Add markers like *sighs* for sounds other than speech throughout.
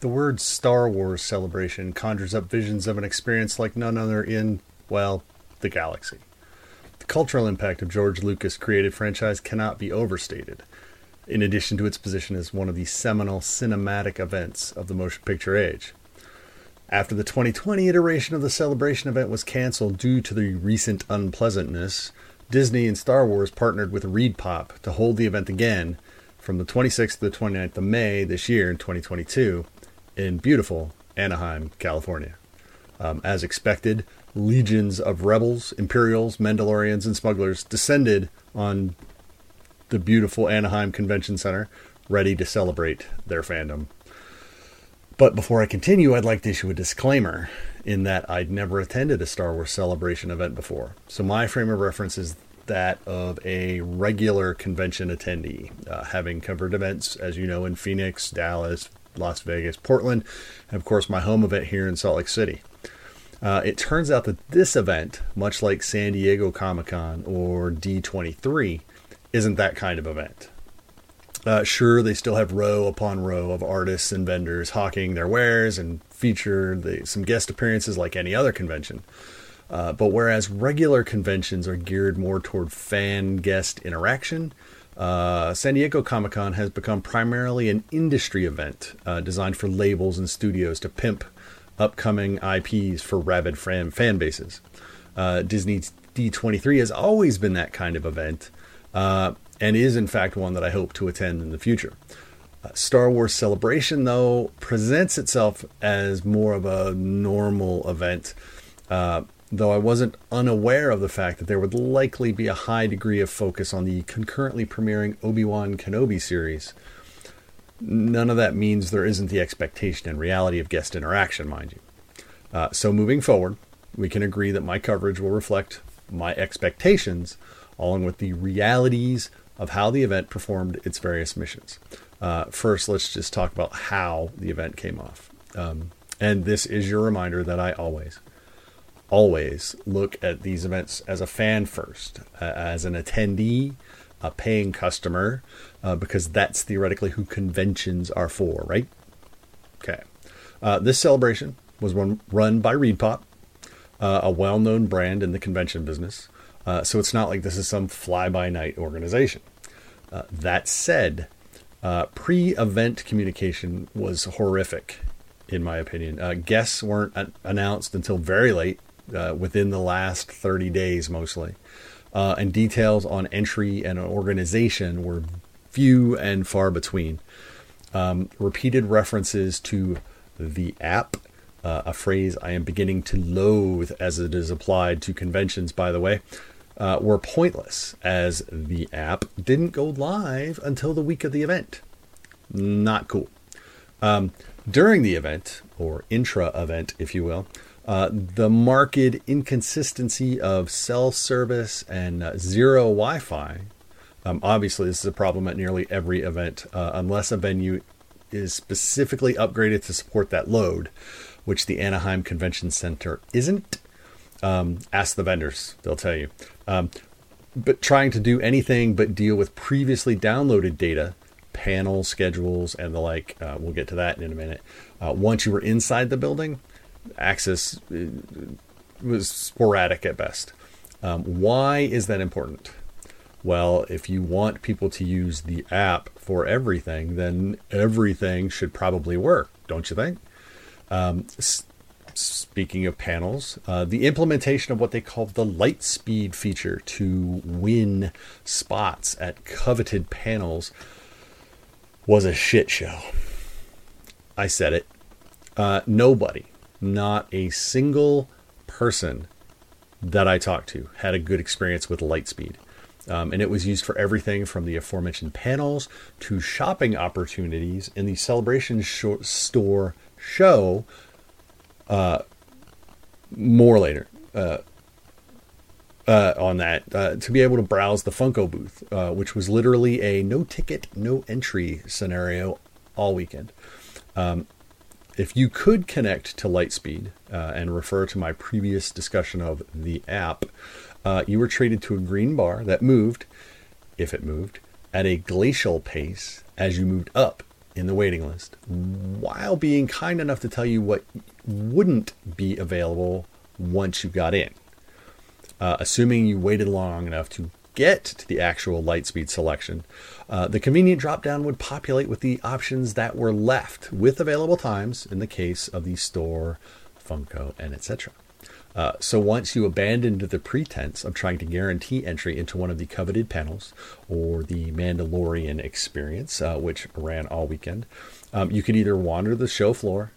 The word Star Wars celebration conjures up visions of an experience like none other in, well, the galaxy. The cultural impact of George Lucas' created franchise cannot be overstated, in addition to its position as one of the seminal cinematic events of the motion picture age. After the 2020 iteration of the celebration event was canceled due to the recent unpleasantness, Disney and Star Wars partnered with ReedPop to hold the event again from the 26th to the 29th of May this year in 2022 in beautiful Anaheim, California. Um, as expected, legions of rebels, Imperials, Mandalorians, and smugglers descended on the beautiful Anaheim Convention Center, ready to celebrate their fandom. But before I continue, I'd like to issue a disclaimer in that I'd never attended a Star Wars celebration event before. So my frame of reference is that of a regular convention attendee, uh, having covered events, as you know, in Phoenix, Dallas, Las Vegas, Portland, and of course my home event here in Salt Lake City. Uh, it turns out that this event, much like San Diego Comic Con or D23, isn't that kind of event. Uh, sure, they still have row upon row of artists and vendors hawking their wares and feature the, some guest appearances like any other convention. Uh, but whereas regular conventions are geared more toward fan guest interaction, uh, San Diego Comic Con has become primarily an industry event uh, designed for labels and studios to pimp upcoming IPs for rabid fan, fan bases. Uh, Disney's D23 has always been that kind of event uh, and is, in fact, one that I hope to attend in the future. Uh, Star Wars Celebration, though, presents itself as more of a normal event though I wasn't unaware of the fact that there would likely be a high degree of focus on the concurrently premiering Obi Wan Kenobi series. None of that means there isn't the expectation and reality of guest interaction, mind you. Uh, so, moving forward, we can agree that my coverage will reflect my expectations along with the realities of how the event performed its various missions. Uh, first, let's just talk about how the event came off. Um, and this is your reminder that I always, always look at these events as a fan first, uh, as an attendee, a paying customer, uh, because that's theoretically who conventions are for, right? Okay. Uh, this celebration was run, run by ReedPop, uh, a well known brand in the convention business. Uh, so it's not like this is some fly by night organization. Uh, that said, pre event communication was horrific, in my opinion. guests weren't announced until very late uh, within the last 30 days mostly. Uh, and details on entry and organization were few and far between. Um, repeated references to the app, uh, a phrase I am beginning to loathe as it is applied to conventions, by the way, uh, were pointless as the app didn't go live until the week of the event. Not cool. Um, during the event, or intra event, if you will, uh, the marked inconsistency of cell service and uh, zero Wi Fi. Um, obviously, this is a problem at nearly every event, uh, unless a venue is specifically upgraded to support that load, which the Anaheim Convention Center isn't. Um, ask the vendors, they'll tell you. Um, but trying to do anything but deal with previously downloaded data, panel schedules, and the like, uh, we'll get to that in a minute. Uh, once you were inside the building, access uh, was sporadic at best. Um, why is that important? Well, if you want people to use the app for everything, then everything should probably work, don't you think? Um, s- speaking of panels, uh, the implementation of what they call the Lightspeed feature to win spots at coveted panels was a shit show. I said it. Uh, nobody, not a single person that I talked to had a good experience with Lightspeed. Um, and it was used for everything from the aforementioned panels to shopping opportunities in the Celebration sh- store show. Uh, more later uh, uh, on that uh, to be able to browse the Funko booth, uh, which was literally a no ticket, no entry scenario all weekend. Um, if you could connect to Lightspeed uh, and refer to my previous discussion of the app, uh, you were treated to a green bar that moved, if it moved, at a glacial pace as you moved up in the waiting list, while being kind enough to tell you what wouldn't be available once you got in. Uh, assuming you waited long enough to get to the actual Lightspeed selection, uh, the convenient drop-down would populate with the options that were left with available times in the case of the store, Funko, and etc. Uh, so once you abandoned the pretense of trying to guarantee entry into one of the coveted panels or the Mandalorian experience, uh, which ran all weekend, um, you could either wander the show floor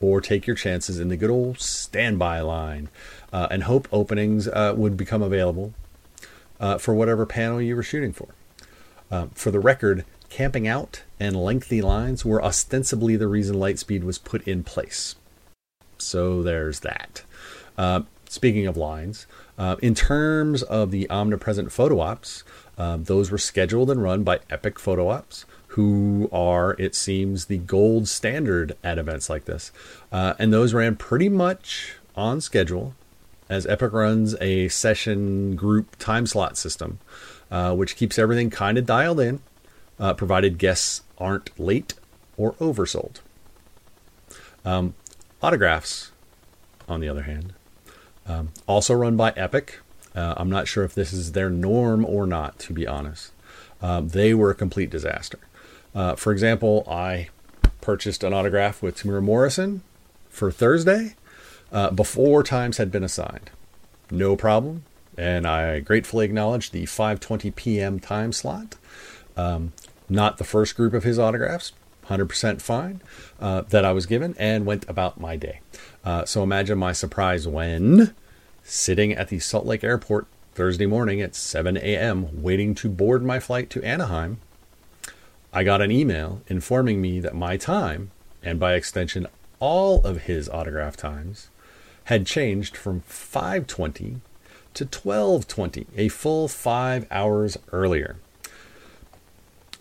or take your chances in the good old standby line uh, and hope openings uh, would become available uh, for whatever panel you were shooting for. Um, for the record, camping out and lengthy lines were ostensibly the reason Lightspeed was put in place. So there's that. Uh, speaking of lines, uh, in terms of the omnipresent photo ops, um, those were scheduled and run by Epic Photo Ops, who are, it seems, the gold standard at events like this. Uh, and those ran pretty much on schedule, as Epic runs a session group time slot system, uh, which keeps everything kind of dialed in, uh, provided guests aren't late or oversold. Um, autographs, on the other hand, um, also run by Epic. Uh, I'm not sure if this is their norm or not, to be honest. Um, they were a complete disaster. Uh, for example, I purchased an autograph with Temuera Morrison for Thursday uh, before times had been assigned. No problem. And I gratefully acknowledge the 5:20 p.m. time slot. Um, not the first group of his autographs, 100% fine uh, that I was given, and went about my day. Uh, so imagine my surprise when sitting at the Salt Lake Airport Thursday morning at 7 a.m., waiting to board my flight to Anaheim. I got an email informing me that my time, and by extension all of his autograph times, had changed from 5:20 to 12:20, a full 5 hours earlier.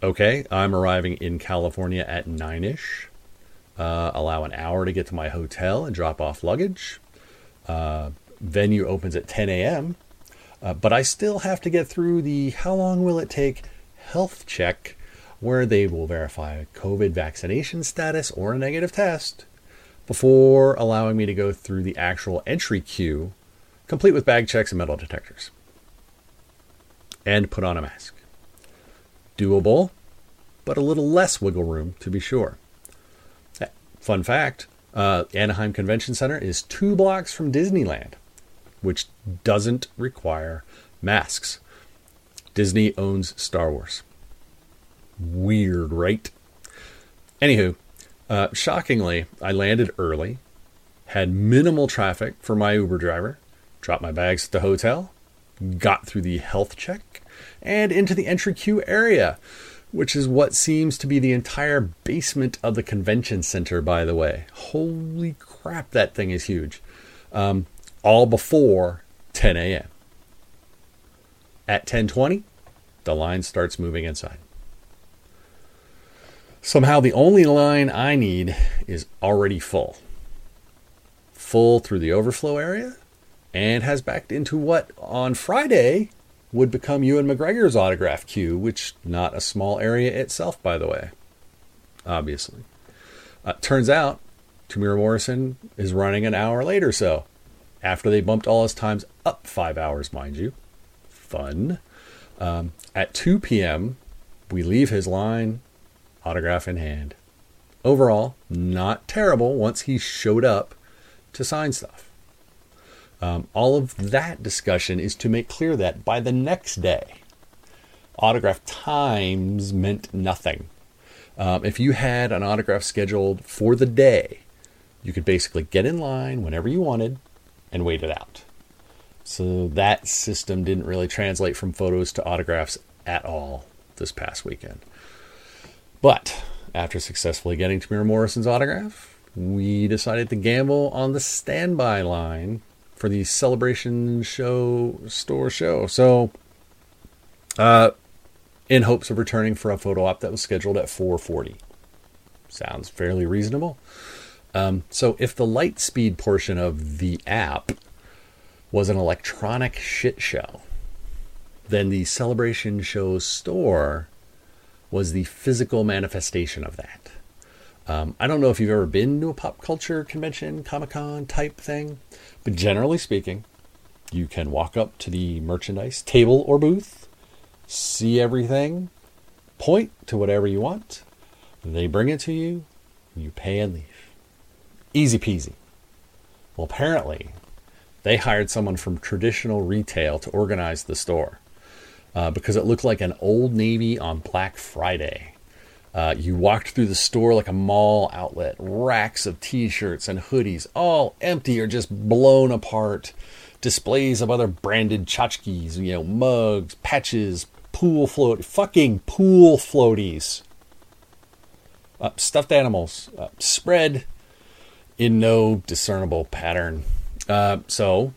Okay, I'm arriving in California at 9ish. Uh, allow an hour to get to my hotel and drop off luggage. Uh, venue opens at 10 a.m. Uh, but I still have to get through the how long will it take health check where they will verify COVID vaccination status or a negative test before allowing me to go through the actual entry queue, complete with bag checks and metal detectors, and put on a mask. Doable, but a little less wiggle room to be sure. Fun fact uh, Anaheim Convention Center is two blocks from Disneyland, which doesn't require masks. Disney owns Star Wars. Weird, right? Anywho, uh, shockingly, I landed early, had minimal traffic for my Uber driver, dropped my bags at the hotel, got through the health check, and into the entry queue area, which is what seems to be the entire basement of the convention center, by the way. Holy crap, that thing is huge. Um, all before 10 a.m. At 10:20, the line starts moving inside. Somehow the only line I need is already full. Full through the overflow area and has backed into what on Friday would become Ewan McGregor's autograph queue, which not a small area itself, by the way. Obviously. Uh, turns out Temuera Morrison is running an hour late or so, after they bumped all his times up five hours, mind you. Fun. Um, at 2 p.m., we leave his line, autograph in hand. overall, not terrible once he showed up to sign stuff. Um, all of that discussion is to make clear that by the next day, autograph times meant nothing. Um, if you had an autograph scheduled for the day, you could basically get in line whenever you wanted and wait it out. So that system didn't really translate from photos to autographs at all this past weekend. But after successfully getting Temuera Morrison's autograph, we decided to gamble on the standby line for the celebration show store show. So, uh, in hopes of returning for a photo op that was scheduled at 4:40. Sounds fairly reasonable. Um, so, if the Lightspeed portion of the app was an electronic shit show, then the celebration show store was the physical manifestation of that. Um, I don't know if you've ever been to a pop culture convention, Comic Con type thing, but generally speaking, you can walk up to the merchandise table or booth, see everything, point to whatever you want, they bring it to you, you pay and leave. Easy peasy. Well, apparently, they hired someone from traditional retail to organize the store uh, because it looked like an old Navy on Black Friday. Uh, you walked through the store like a mall outlet, racks of t shirts and hoodies, all empty or just blown apart. Displays of other branded tchotchkes, you know, mugs, patches, pool float, fucking pool floaties, uh, stuffed animals, uh, spread in no discernible pattern. Uh, so,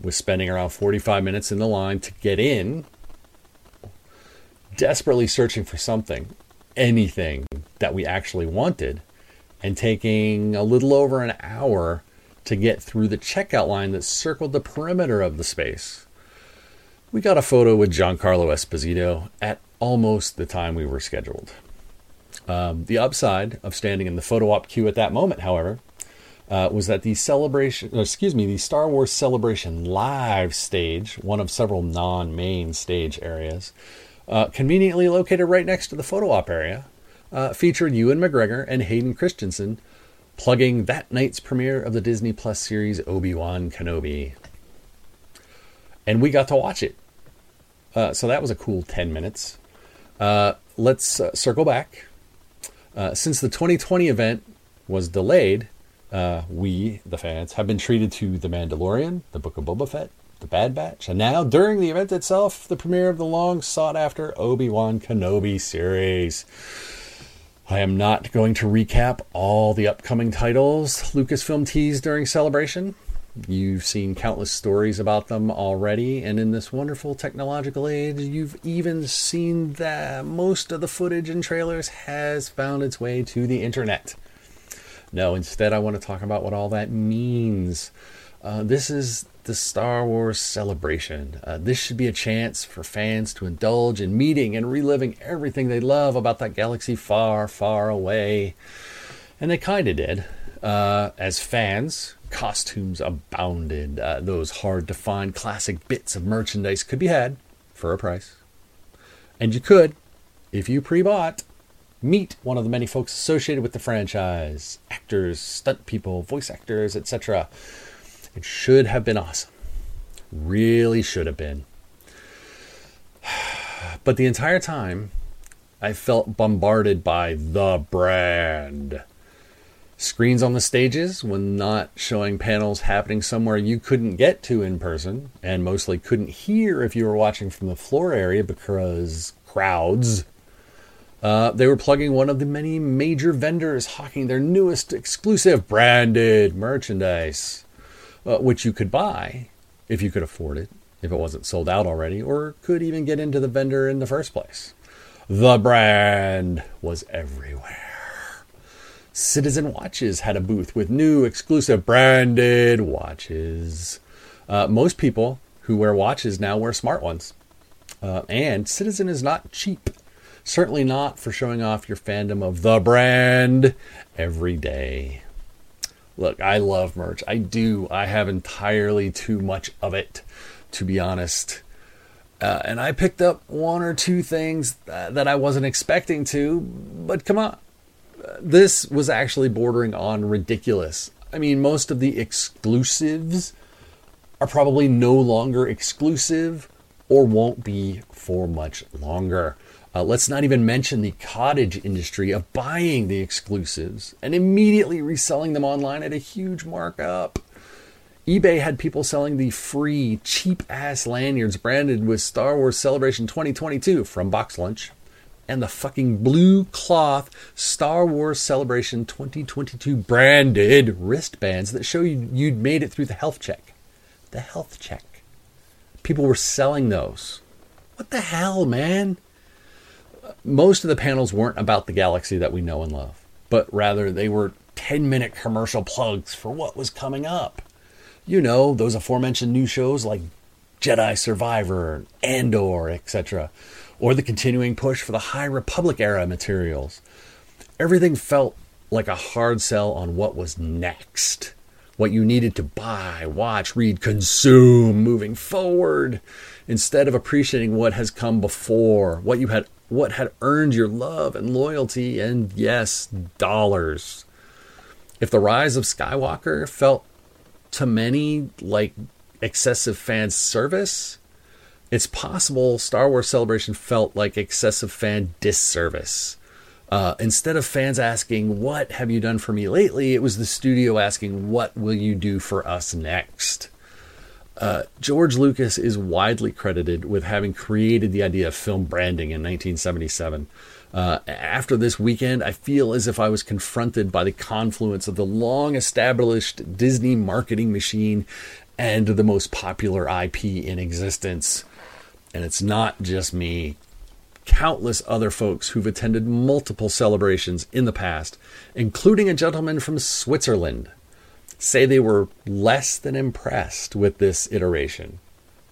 with spending around 45 minutes in the line to get in, desperately searching for something, anything that we actually wanted, and taking a little over an hour to get through the checkout line that circled the perimeter of the space. We got a photo with Giancarlo Esposito at almost the time we were scheduled. Um, the upside of standing in the photo op queue at that moment, however, uh, was that the celebration, excuse me, the Star Wars Celebration live stage, one of several non main stage areas, uh, conveniently located right next to the photo op area, uh, featured Ewan McGregor and Hayden Christensen plugging that night's premiere of the Disney Plus series Obi Wan Kenobi. And we got to watch it. Uh, so that was a cool 10 minutes. Uh, let's uh, circle back. since the 2020 event was delayed, uh, we, the fans, have been treated to The Mandalorian, The Book of Boba Fett, The Bad Batch, and now, during the event itself, the premiere of the long sought after Obi Wan Kenobi series. I am not going to recap all the upcoming titles Lucasfilm teased during Celebration. You've seen countless stories about them already, and in this wonderful technological age, you've even seen that most of the footage and trailers has found its way to the internet. No, instead, I want to talk about what all that means. Uh, this is the Star Wars celebration. Uh, this should be a chance for fans to indulge in meeting and reliving everything they love about that galaxy far, far away. And they kind of did. Uh, as fans, costumes abounded. Uh, those hard to find classic bits of merchandise could be had for a price. And you could, if you pre bought, meet one of the many folks associated with the franchise actors, stunt people, voice actors, etc. It should have been awesome. Really should have been. *sighs* But the entire time, I felt bombarded by the brand. Screens on the stages, when not showing panels happening somewhere you couldn't get to in person, and mostly couldn't hear if you were watching from the floor area because crowds uh, they were plugging one of the many major vendors hawking their newest exclusive branded merchandise, uh, which you could buy if you could afford it, if it wasn't sold out already, or could even get into the vendor in the first place. The brand was everywhere. Citizen Watches had a booth with new exclusive branded watches. Uh, most people who wear watches now wear smart ones. Uh, and Citizen is not cheap. Certainly not for showing off your fandom of the brand every day. Look, I love merch. I do. I have entirely too much of it, to be honest. Uh, and I picked up one or two things that I wasn't expecting to, but come on. this was actually bordering on ridiculous. I mean, most of the exclusives are probably no longer exclusive or won't be for much longer. Uh, let's not even mention the cottage industry of buying the exclusives and immediately reselling them online at a huge markup. eBay had people selling the free, cheap ass lanyards branded with Star Wars Celebration 2022 from BoxLunch and the fucking blue cloth Star Wars Celebration 2022 branded wristbands that show you you'd made it through the health check. The health check. People were selling those. What the hell, man? Most of the panels weren't about the galaxy that we know and love, but rather they were 10 minute commercial plugs for what was coming up. You know, those aforementioned new shows like Jedi Survivor, Andor, etc or the continuing push for the High Republic era materials. Everything felt like a hard sell on what was next, what you needed to buy, watch, read, consume moving forward, instead of appreciating what has come before, what you had what had earned your love and loyalty and yes, dollars. If the rise of Skywalker felt to many like excessive fan service, it's possible Star Wars Celebration felt like excessive fan disservice. Uh, instead of fans asking, What have you done for me lately? it was the studio asking, What will you do for us next? Uh, George Lucas is widely credited with having created the idea of film branding in 1977. Uh, after this weekend, I feel as if I was confronted by the confluence of the long established Disney marketing machine and the most popular IP in existence. And it's not just me. Countless other folks who've attended multiple celebrations in the past, including a gentleman from Switzerland, say they were less than impressed with this iteration.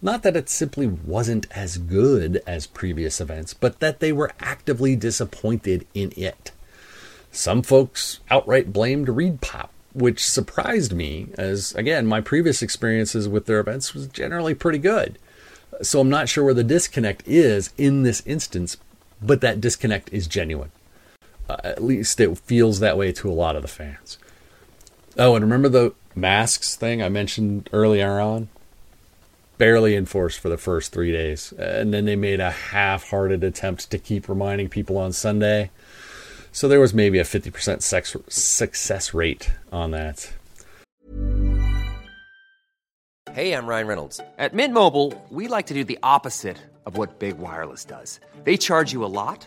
Not that it simply wasn't as good as previous events, but that they were actively disappointed in it. Some folks outright blamed ReedPop, which surprised me, as again, my previous experiences with their events was generally pretty good. So I'm not sure where the disconnect is in this instance, but that disconnect is genuine. Uh, at least it feels that way to a lot of the fans. Oh, and remember the masks thing I mentioned earlier on? Barely enforced for the first three days. And then they made a half hearted attempt to keep reminding people on Sunday. So there was maybe a 50% sex- success rate on that. Hey, I'm Ryan Reynolds. At Mint Mobile, we like to do the opposite of what Big Wireless does. They charge you a lot,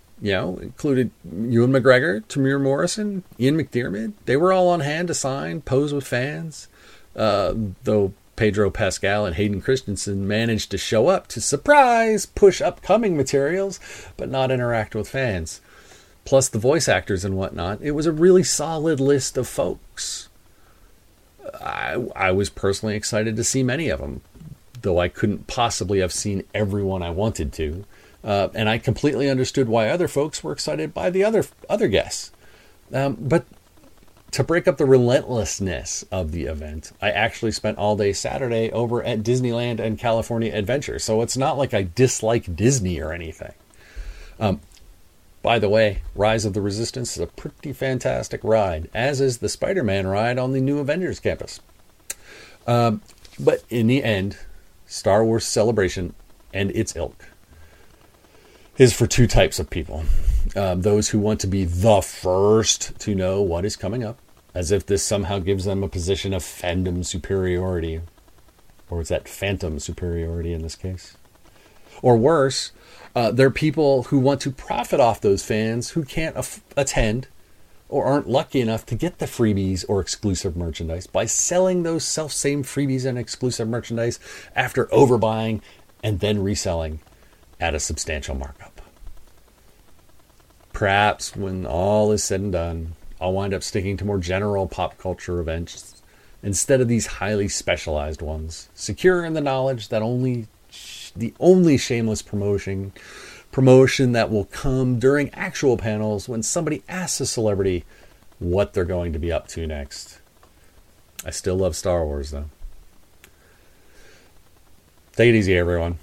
You know, included Ewan McGregor, Temuera Morrison, Ian McDiarmid. They were all on hand to sign, pose with fans. Uh, though Pedro Pascal and Hayden Christensen managed to show up to surprise, push upcoming materials, but not interact with fans. Plus the voice actors and whatnot. It was a really solid list of folks. I, I was personally excited to see many of them though I couldn't possibly have seen everyone I wanted to. Uh, and I completely understood why other folks were excited by the other other guests. Um, but to break up the relentlessness of the event, I actually spent all day Saturday over at Disneyland and California Adventure. So it's not like I dislike Disney or anything. Um, by the way, Rise of the Resistance is a pretty fantastic ride, as is the Spider Man ride on the new Avengers campus. Um, but in the end, Star Wars Celebration and its ilk is for two types of people. Um, those who want to be the first to know what is coming up, as if this somehow gives them a position of fandom superiority. Or is that phantom superiority in this case? Or worse, uh, there are people who want to profit off those fans who can't af- attend or aren't lucky enough to get the freebies or exclusive merchandise by selling those self same freebies and exclusive merchandise after overbuying and then reselling at a substantial markup. Perhaps when all is said and done, I'll wind up sticking to more general pop culture events instead of these highly specialized ones, secure in the knowledge that only the only shameless promotion promotion that will come during actual panels when somebody asks a celebrity what they're going to be up to next. I still love Star Wars though. Take it easy everyone.